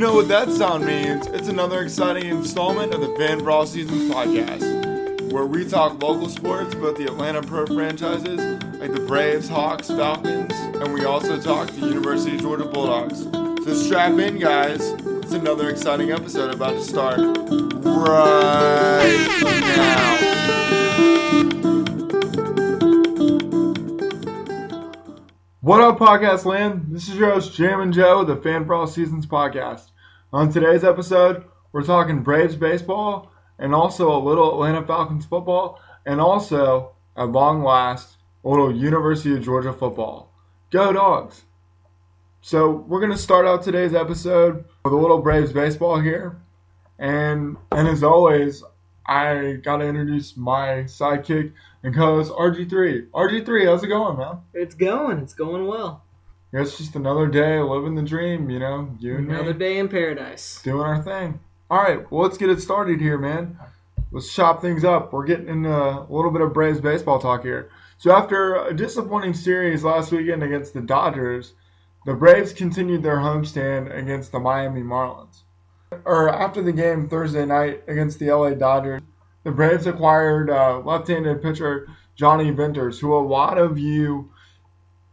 know what that sound means. It's another exciting installment of the Fan for All Seasons podcast, where we talk local sports about the Atlanta Pro franchises like the Braves, Hawks, Falcons, and we also talk the University of Georgia Bulldogs. So strap in, guys. It's another exciting episode about to start right now. What up, podcast land? This is your host, Jam and Joe, the Fan for All Seasons podcast. On today's episode, we're talking Braves baseball and also a little Atlanta Falcons football, and also, at long last, a little University of Georgia football. Go Dogs! So, we're going to start out today's episode with a little Braves baseball here. And, and as always, I got to introduce my sidekick and co-host RG3. RG3, how's it going, man? It's going. It's going well. Yeah, it's just another day living the dream, you know. You and Another me day in paradise. doing our thing. All right, well, let's get it started here, man. Let's chop things up. We're getting into a little bit of Braves baseball talk here. So after a disappointing series last weekend against the Dodgers, the Braves continued their homestand against the Miami Marlins. Or after the game Thursday night against the LA Dodgers, the Braves acquired uh, left-handed pitcher Johnny Venters, who a lot of you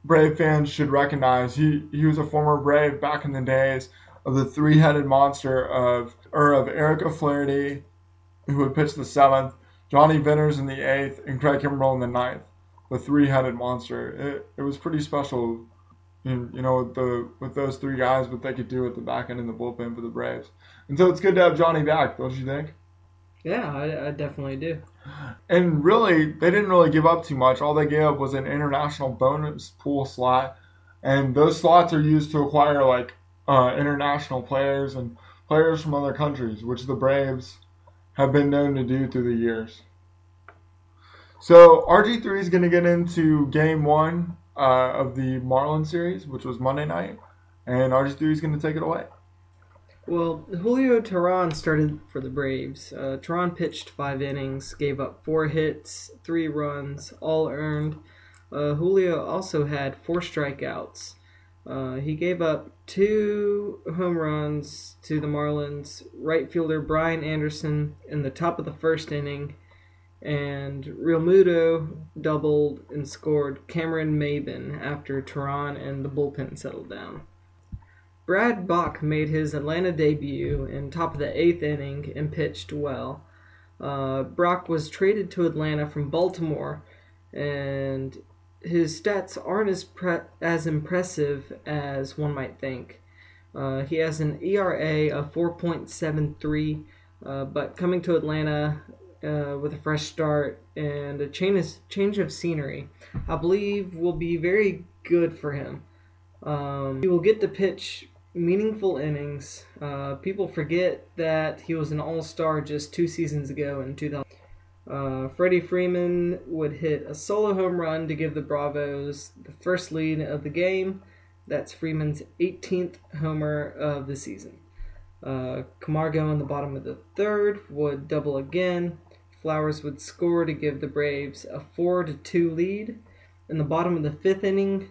Brave fans should recognize. He he was a former Brave back in the days of the three-headed monster of or of Eric O'Flaherty, who would pitch the seventh, Johnny Venters in the eighth, and Craig Kimbrel in the ninth. The three-headed monster. It, it was pretty special, you you know, with the with those three guys, what they could do at the back end in the bullpen for the Braves. And so it's good to have Johnny back, don't you think? Yeah, I, I definitely do. And really, they didn't really give up too much. All they gave up was an international bonus pool slot, and those slots are used to acquire like uh, international players and players from other countries, which the Braves have been known to do through the years. So RG3 is going to get into Game One uh, of the Marlin series, which was Monday night, and RG3 is going to take it away. Well, Julio Teheran started for the Braves. Uh, Teheran pitched five innings, gave up four hits, three runs, all earned. Uh, Julio also had four strikeouts. Uh, he gave up two home runs to the Marlins. Right fielder Brian Anderson in the top of the first inning, and Realmuto doubled and scored Cameron Maybin after Teheran and the bullpen settled down. Brad Brach made his Atlanta debut in top of the eighth inning and pitched well. Uh, Brach was traded to Atlanta from Baltimore, and his stats aren't as pre- as impressive as one might think. Uh, he has an ERA of 4.73, uh, but coming to Atlanta uh, with a fresh start and a change change of scenery, I believe will be very good for him. Um, he will get the pitch meaningful innings. Uh, people forget that he was an All Star just two seasons ago in 2000. Uh, Freddie Freeman would hit a solo home run to give the Bravos the first lead of the game. That's Freeman's 18th homer of the season. Uh, Camargo in the bottom of the third would double again. Flowers would score to give the Braves a 4 to 2 lead. In the bottom of the fifth inning,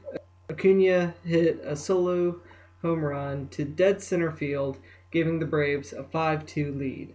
Acuna hit a solo home run to dead center field, giving the Braves a 5 2 lead.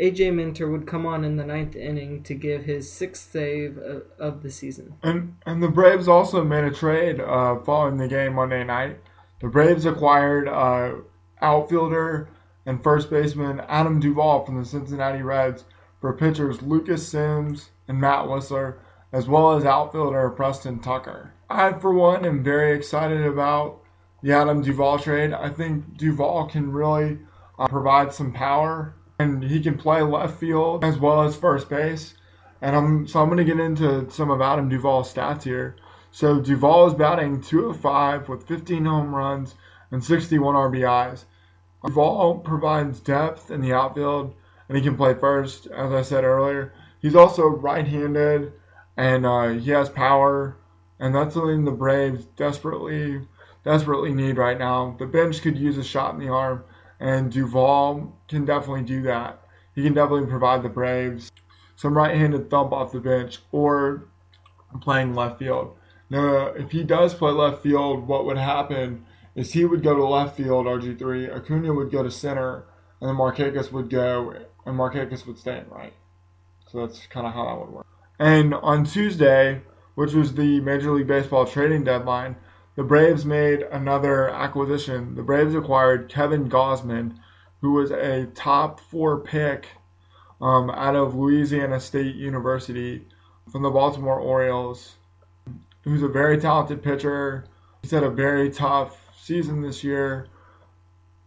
AJ Minter would come on in the ninth inning to give his sixth save of, the season. And and the Braves also made a trade uh, following the game Monday night. The Braves acquired uh, outfielder and first baseman Adam Duvall from the Cincinnati Reds for pitchers Lucas Sims and Matt Wisler, as well as outfielder Preston Tucker. I, for one, am very excited about the Adam Duvall trade. I think Duvall can really uh, provide some power, and he can play left field as well as first base. And I'm so I'm going to get into some of Adam Duvall's stats here. So Duvall is batting 205 with 15 home runs and 61 RBIs. Duvall provides depth in the outfield, and he can play first, as I said earlier. He's also right-handed, and uh, he has power, and that's something the Braves desperately, desperately need right now. The bench could use a shot in the arm, and Duvall can definitely do that. He can definitely provide the Braves some right-handed thump off the bench or playing left field. Now, if he does play left field, what would happen is he would go to left field, RG3, Acuna would go to center, and then Markakis would go, and Markakis would stay in right. So that's kind of how that would work. And on Tuesday, which was the Major League Baseball trading deadline, the Braves made another acquisition. The Braves acquired Kevin Gausman, who was a top four pick um, out of Louisiana State University from the Baltimore Orioles, who's a very talented pitcher. He's had a very tough season this year,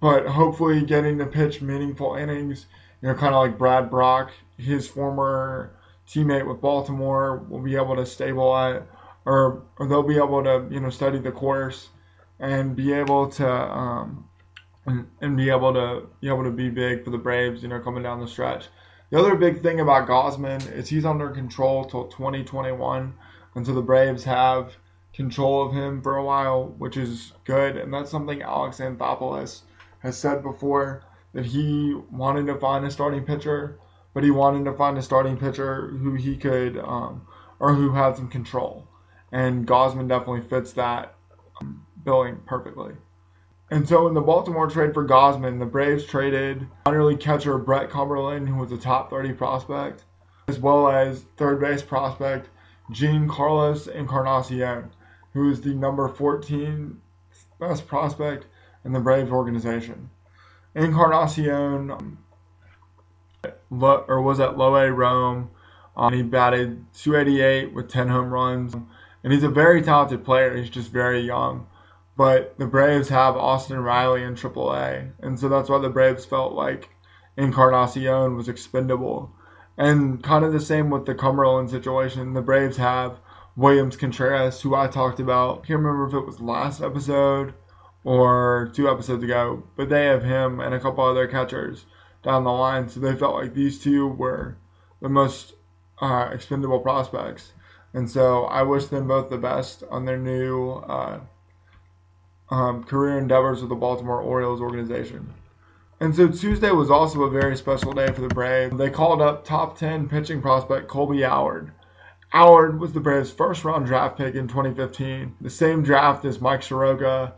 but hopefully getting to pitch meaningful innings, you know, kind of like Brad Brach, his former teammate with Baltimore, will be able to stabilize, or, or they'll be able to, you know, study the course and be able to, um, and, and be able to be able to be big for the Braves, you know, coming down the stretch. The other big thing about Gausman is he's under control till 2021, and so the Braves have control of him for a while, which is good. And that's something Alex Anthopoulos has said before that he wanted to find a starting pitcher, but he wanted to find a starting pitcher who he could, um, or who had some control. And Gausman definitely fits that billing perfectly. And so in the Baltimore trade for Gausman, the Braves traded minor league catcher Brett Cumberland, who was a top 30 prospect, as well as third base prospect Gene Jean Carlos Encarnacion, who is the number 14 best prospect in the Braves organization. Encarnacion or was at Low A Rome. Um, he batted 288 with 10 home runs, and he's a very talented player. He's just very young. But the Braves have Austin Riley in AAA, and so that's why the Braves felt like Encarnacion was expendable. And kind of the same with the Cumberland situation. The Braves have Williams Contreras, who I talked about. I can't remember if it was last episode or two episodes ago, but they have him and a couple other catchers down the line. So they felt like these two were the most uh, expendable prospects. And so I wish them both the best on their new uh, um, career endeavors with the Baltimore Orioles organization. And so Tuesday was also a very special day for the Braves. They called up top 10 pitching prospect Kolby Allard. Allard was the Braves' first round draft pick in 2015, the same draft as Mike Soroka,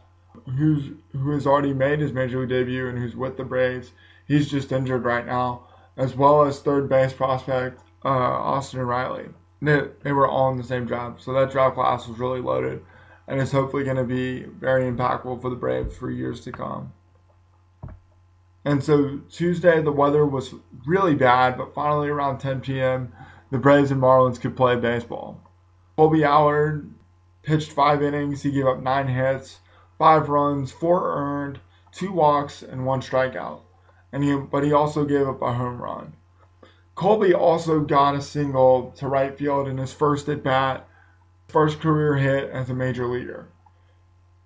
who's who has already made his major league debut and who's with the Braves. He's just injured right now, as well as third base prospect uh, Austin Riley. They, they were all in the same draft, so that draft class was really loaded and it's hopefully going to be very impactful for the Braves for years to come. And so Tuesday, the weather was really bad, but finally around 10 p.m., the Braves and Marlins could play baseball. Kolby Allard pitched five innings. He gave up nine hits, five runs, four earned, two walks, and one strikeout. And he, but he also gave up a home run. Kolby also got a single to right field in his first at bat first career hit as a major leaguer.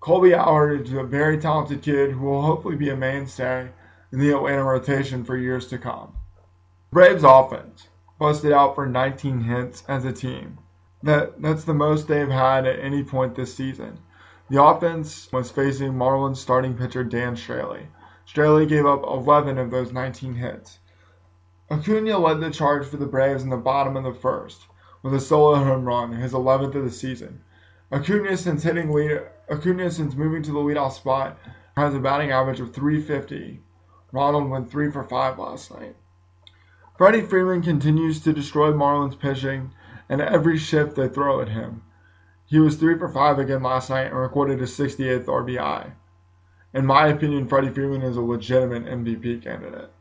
Kolby Allard is a very talented kid who will hopefully be a mainstay in the Atlanta rotation for years to come. Braves offense busted out for 19 hits as a team. That that's the most they've had at any point this season. The offense was facing Marlins starting pitcher Dan Straily. Straily gave up 11 of those 19 hits. Acuna led the charge for the Braves in the bottom of the first with a solo home run, his 11th of the season. Acuna since hitting lead, Acuna since moving to the leadoff spot has a batting average of 350. Ronald went three for five last night. Freddie Freeman continues to destroy Marlins pitching and every shift they throw at him. He was three for five again last night and recorded his 68th RBI. In my opinion, Freddie Freeman is a legitimate MVP candidate.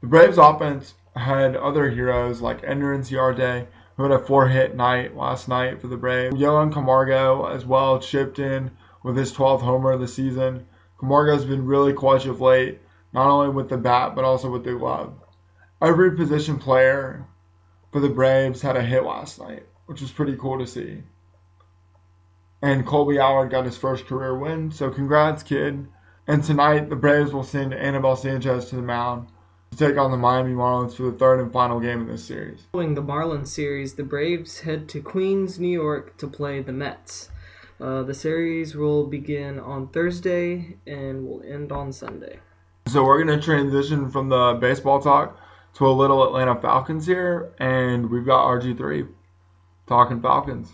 The Braves offense had other heroes like Ender Inciarte, who had a four-hit night last night for the Braves. Johan Camargo as well chipped in with his 12th homer of the season. Camargo's been really clutch of late, not only with the bat but also with the glove. Every position player for the Braves had a hit last night, which was pretty cool to see. And Kolby Allard got his first career win, so congrats, kid. And tonight, the Braves will send Anibal Sanchez to the mound to take on the Miami Marlins for the third and final game of this series. Following the Marlins series, the Braves head to Queens, New York to play the Mets. Uh, the series will begin on Thursday and will end on Sunday. So we're going to transition from the baseball talk to a little Atlanta Falcons here, and we've got RG3 talking Falcons.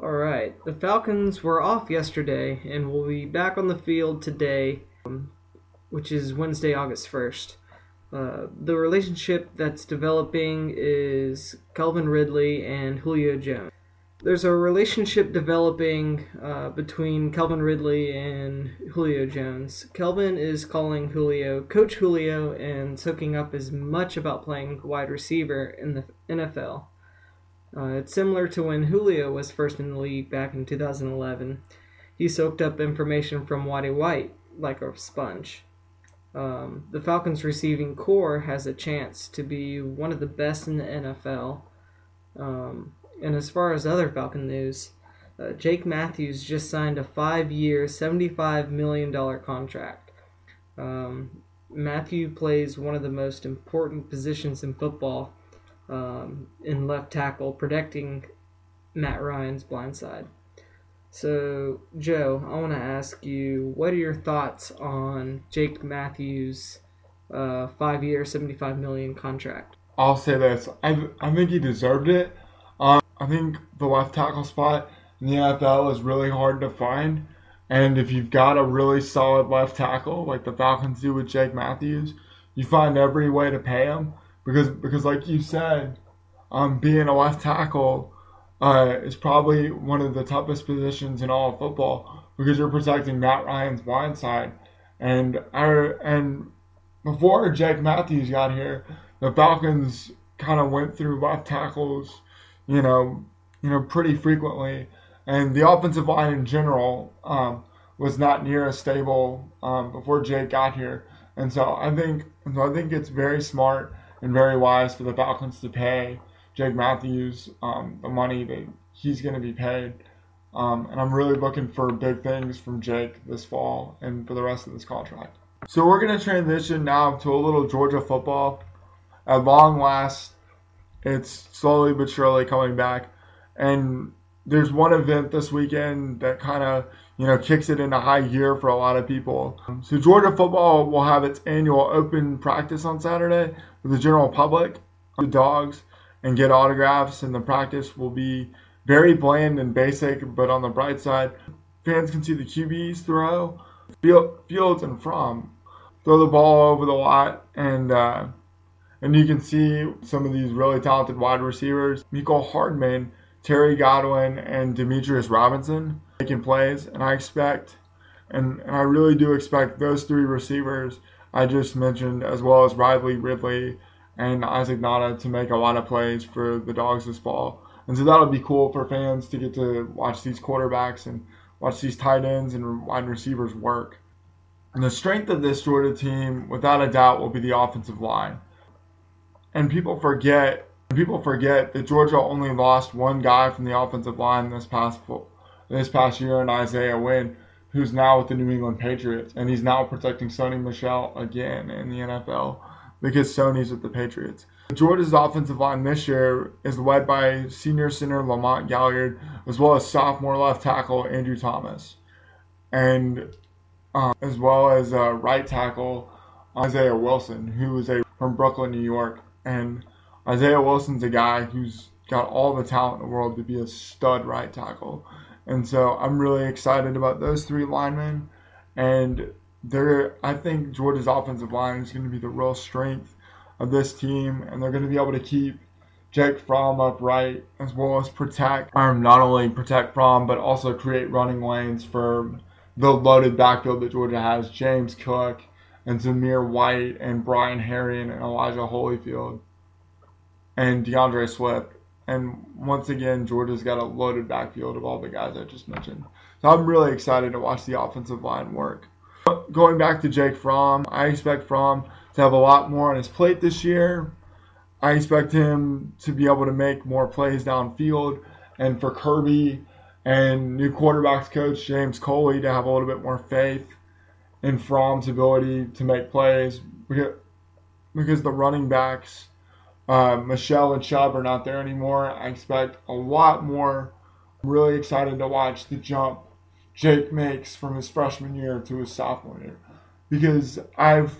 All right. The Falcons were off yesterday and will be back on the field today, um, which is Wednesday, August 1st. Uh, the relationship that's developing is Calvin Ridley and Julio Jones. There's a relationship developing uh, between Calvin Ridley and Julio Jones. Calvin is calling Julio Coach Julio and soaking up as much about playing wide receiver in the NFL. Uh, it's similar to when Julio was first in the league back in 2011. He soaked up information from Roddy White like a sponge. Um, the Falcons receiving corps has a chance to be one of the best in the NFL. Um, and as far as other Falcon news, uh, Jake Matthews just signed a five year, $75 million contract. Um, Matthew plays one of the most important positions in football um, in left tackle, protecting Matt Ryan's blind side. So, Joe, I want to ask you, what are your thoughts on Jake Matthews' uh, five-year, seventy-five million contract? I'll say this: I I think he deserved it. Um, I think the left tackle spot in the NFL is really hard to find, and if you've got a really solid left tackle like the Falcons do with Jake Matthews, you find every way to pay him because because like you said, um, being a left tackle uh, is probably one of the toughest positions in all of football because you're protecting Matt Ryan's blind side. And our, and before Jake Matthews got here, the Falcons kind of went through left tackles, you know, you know, pretty frequently, and the offensive line in general um, was not near as stable um, before Jake got here. And so I think, so I think it's very smart and very wise for the Falcons to pay Jake Matthews um, the money that he's going to be paid. Um, and I'm really looking for big things from Jake this fall and for the rest of this contract. So we're going to transition now to a little Georgia football. At long last, it's slowly but surely coming back. And there's one event this weekend that kind of you know kicks it into high gear for a lot of people. So Georgia football will have its annual open practice on Saturday for the general public. The dogs and get autographs, and the practice will be very bland and basic, but on the bright side, fans can see the QBs throw, Fields and Fromm throw the ball over the lot, and uh, and you can see some of these really talented wide receivers, Mecole Hardman, Terry Godwin, and Demetrius Robinson making plays, and I expect, and, and I really do expect those three receivers I just mentioned, as well as Riley Ridley and Isaac Nauta to make a lot of plays for the Dogs this fall. And so that'll be cool for fans to get to watch these quarterbacks and watch these tight ends and wide receivers work. And the strength of this Georgia team, without a doubt, will be the offensive line. And people forget people forget that Georgia only lost one guy from the offensive line this past this past year in Isaiah Wynn, who's now with the New England Patriots, and he's now protecting Sony Michel again in the NFL because Sony's with the Patriots. Georgia's offensive line this year is led by senior center Lamont Gaillard, as well as sophomore left tackle Andrew Thomas, and um, as well as uh, right tackle Isaiah Wilson, who is a from Brooklyn, New York. And Isaiah Wilson's a guy who's got all the talent in the world to be a stud right tackle. And so I'm really excited about those three linemen. And they're I think Georgia's offensive line is going to be the real strength of this team, and they're going to be able to keep Jake Fromm upright as well as protect, um, not only protect Fromm but also create running lanes for the loaded backfield that Georgia has. James Cook and Zamir White and Brian Herrien and Elijah Holyfield and DeAndre Swift. And once again, Georgia's got a loaded backfield of all the guys I just mentioned. So I'm really excited to watch the offensive line work. Going back to Jake Fromm, I expect Fromm to have a lot more on his plate this year. I expect him to be able to make more plays downfield, and for Kirby and new quarterbacks coach James Coley to have a little bit more faith in Fromm's ability to make plays because the running backs, uh, Michel and Chubb, are not there anymore. I expect a lot more. I'm really excited to watch the jump Jake makes from his freshman year to his sophomore year, because I've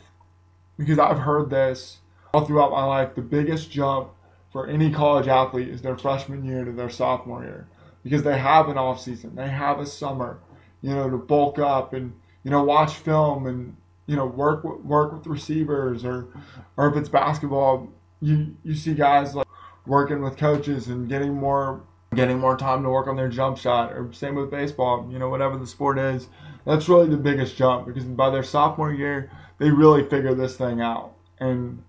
because I've heard this all throughout my life. The biggest jump for any college athlete is their freshman year to their sophomore year. because they have an off season, they have a summer, you know, to bulk up and you know watch film and you know work work with receivers or or if it's basketball, you you see guys like working with coaches and getting more getting more time to work on their jump shot or same with baseball you know whatever the sport is. That's really the biggest jump because by their sophomore year they really figure this thing out. And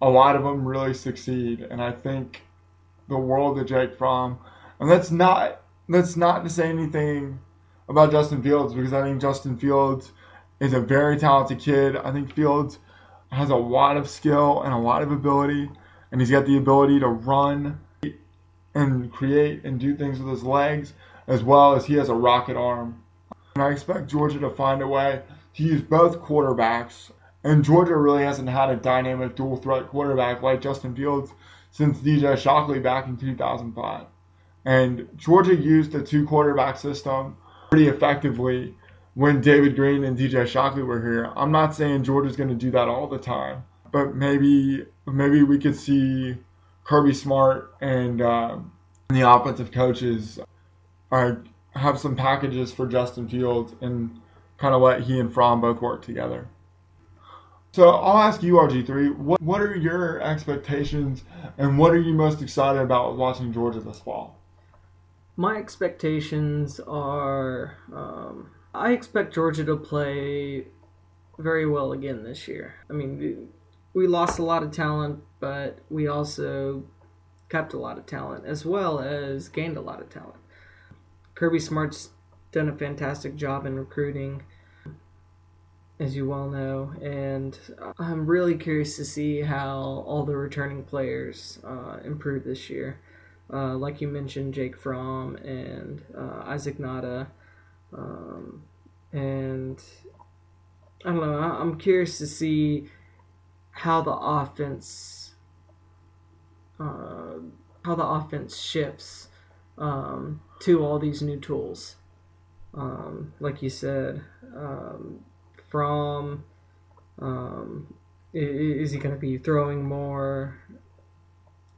a lot of them really succeed. And i think the world of jake fromm and that's not that's not to say anything about justin fields because i think justin fields is a very talented kid. I think fields has a lot of skill and a lot of ability and he's got the ability to run and create and do things with his legs, as well as he has a rocket arm. And I expect Georgia to find a way to use both quarterbacks. And Georgia really hasn't had a dynamic dual threat quarterback like Justin Fields since DJ Shockley back in 2005. And Georgia used the two quarterback system pretty effectively when David Greene and DJ Shockley were here. I'm not saying Georgia's going to do that all the time, but maybe maybe we could see Kirby Smart and uh, the offensive coaches uh, have some packages for Justin Fields and kind of let he and Fromm both work together. So I'll ask you, RG3, what, what are your expectations and what are you most excited about watching Georgia this fall? My expectations are um, I expect Georgia to play very well again this year. I mean, we lost a lot of talent, but we also kept a lot of talent as well as gained a lot of talent. Kirby Smart's done a fantastic job in recruiting, as you well know, and I'm really curious to see how all the returning players uh, improve this year. Uh, like you mentioned, Jake Fromm and uh, Isaac Nauta. Um, and I don't know, I'm curious to see how the offense uh, how the offense shifts um, to all these new tools. Um, like you said, um, Fromm um, is he going to be throwing more?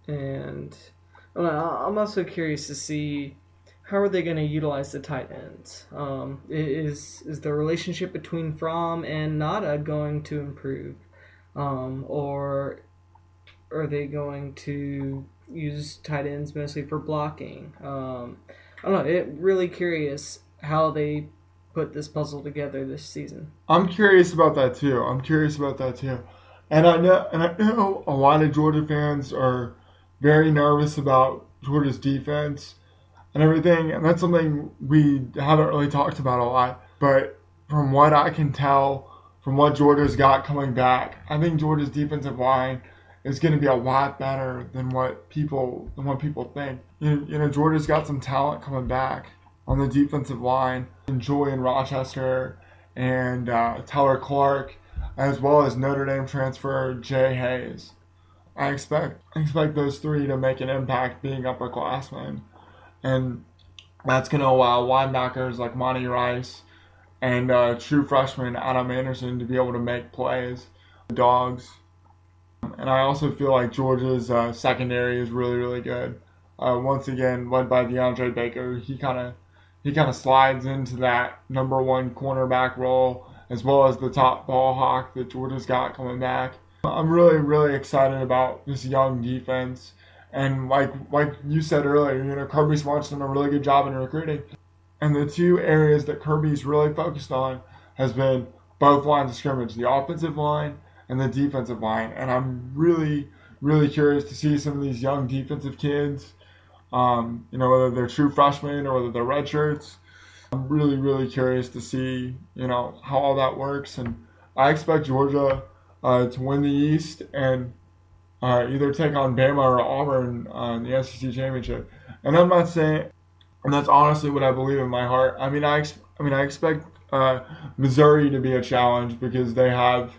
And I'm also curious to see how are they going to utilize the tight ends. Um, is is the relationship between Fromm and Nauta going to improve? Um, or are they going to use tight ends mostly for blocking? Um, I don't know. It really curious how they put this puzzle together this season. I'm curious about that too. I'm curious about that too. And I know, and I know a lot of Georgia fans are very nervous about Georgia's defense and everything, and that's something we haven't really talked about a lot. But from what I can tell, from what Georgia's got coming back. I think Georgia's defensive line is going to be a lot better than what people than what people think. You, you know, Georgia's got some talent coming back on the defensive line. And Joy Julian Rochester and uh, Tyler Clark, as well as Notre Dame transfer Jay Hayes. I expect I expect those three to make an impact being upperclassmen, and that's going to allow linebackers like Monty Rice and uh, true freshman Adam Anderson to be able to make plays. Dogs. And I also feel like Georgia's uh, secondary is really, really good. Uh, once again, led by DeAndre Baker, he kind of he kind of slides into that number one cornerback role as well as the top ball hawk that Georgia's got coming back. I'm really, really excited about this young defense. And like like you said earlier, you know, Kirby Smart's done a really good job in recruiting. And the two areas that Kirby's really focused on has been both lines of scrimmage, the offensive line and the defensive line. And I'm really, really curious to see some of these young defensive kids, um, you know, whether they're true freshmen or whether they're redshirts. I'm really, really curious to see, you know, how all that works. And I expect Georgia uh, to win the East and uh, either take on Bama or Auburn uh, in the SEC championship. And I'm not saying and that's honestly what I believe in my heart. I mean, I, ex- I mean, I expect uh, Missouri to be a challenge because they have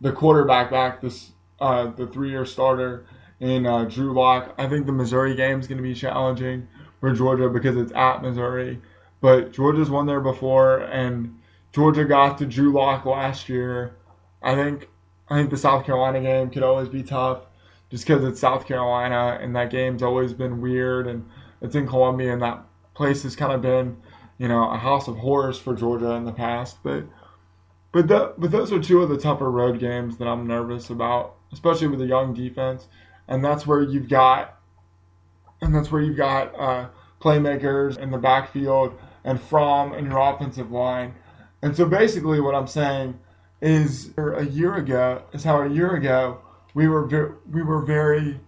the quarterback back, this uh, the three-year starter in uh, Drew Lock. I think the Missouri game is going to be challenging for Georgia because it's at Missouri, but Georgia's won there before, and Georgia got to Drew Lock last year. I think I think the South Carolina game could always be tough, just because it's South Carolina, and that game's always been weird, and it's in Columbia, and that place has kind of been, you know, a house of horrors for Georgia in the past. But but but those are two of the tougher road games that I'm nervous about, especially with a young defense, and that's where you've got and that's where you've got uh, playmakers in the backfield and from in your offensive line. And so basically, what I'm saying is, a year ago is how a year ago we were ve- we were very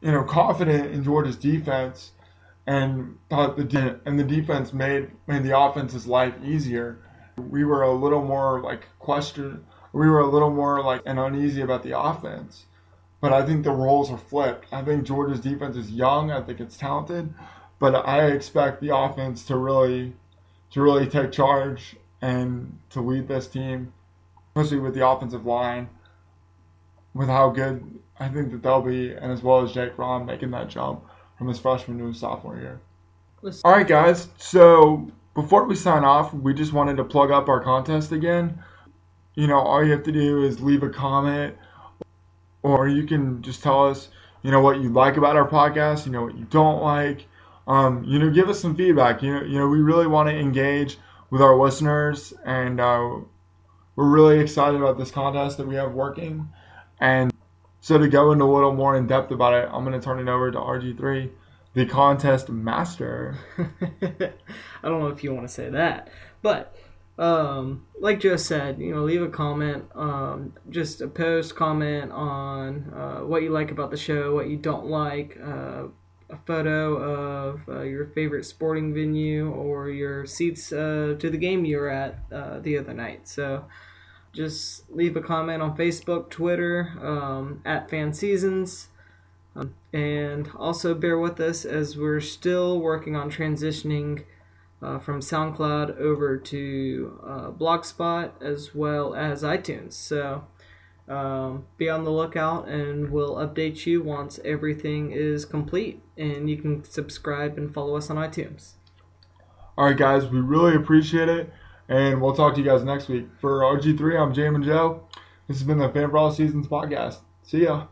you know confident in Georgia's defense and thought the de- and the defense made made the offense's life easier. We were a little more like question. We were a little more like and uneasy about the offense. But I think the roles are flipped. I think Georgia's defense is young. I think it's talented, but I expect the offense to really to really take charge and to lead this team, especially with the offensive line, with how good I think that they'll be, and as well as Jake Fromm making that jump from his freshman to his sophomore year. All right, guys. So before we sign off, we just wanted to plug up our contest again. You know, all you have to do is leave a comment, or you can just tell us, you know, what you like about our podcast. You know, what you don't like. Um, you know, give us some feedback. You know, you know, we really want to engage with our listeners, and uh, we're really excited about this contest that we have working. And so to go into a little more in depth about it, I'm going to turn it over to RG3, the contest master. I don't know if you want to say that, but um, like Joe said, you know, leave a comment, um, just a post comment on uh, what you like about the show, what you don't like, uh, a photo of uh, your favorite sporting venue or your seats uh, to the game you were at uh, the other night. So just leave a comment on Facebook, Twitter, um, at Fan Seasons. Um, and also bear with us as we're still working on transitioning uh, from SoundCloud over to uh, Blogspot as well as iTunes. So um, be on the lookout and we'll update you once everything is complete. And you can subscribe and follow us on iTunes. All right, guys, we really appreciate it. And we'll talk to you guys next week. For RG3, I'm Jamin Joe. This has been the Fan for All Seasons podcast. See ya.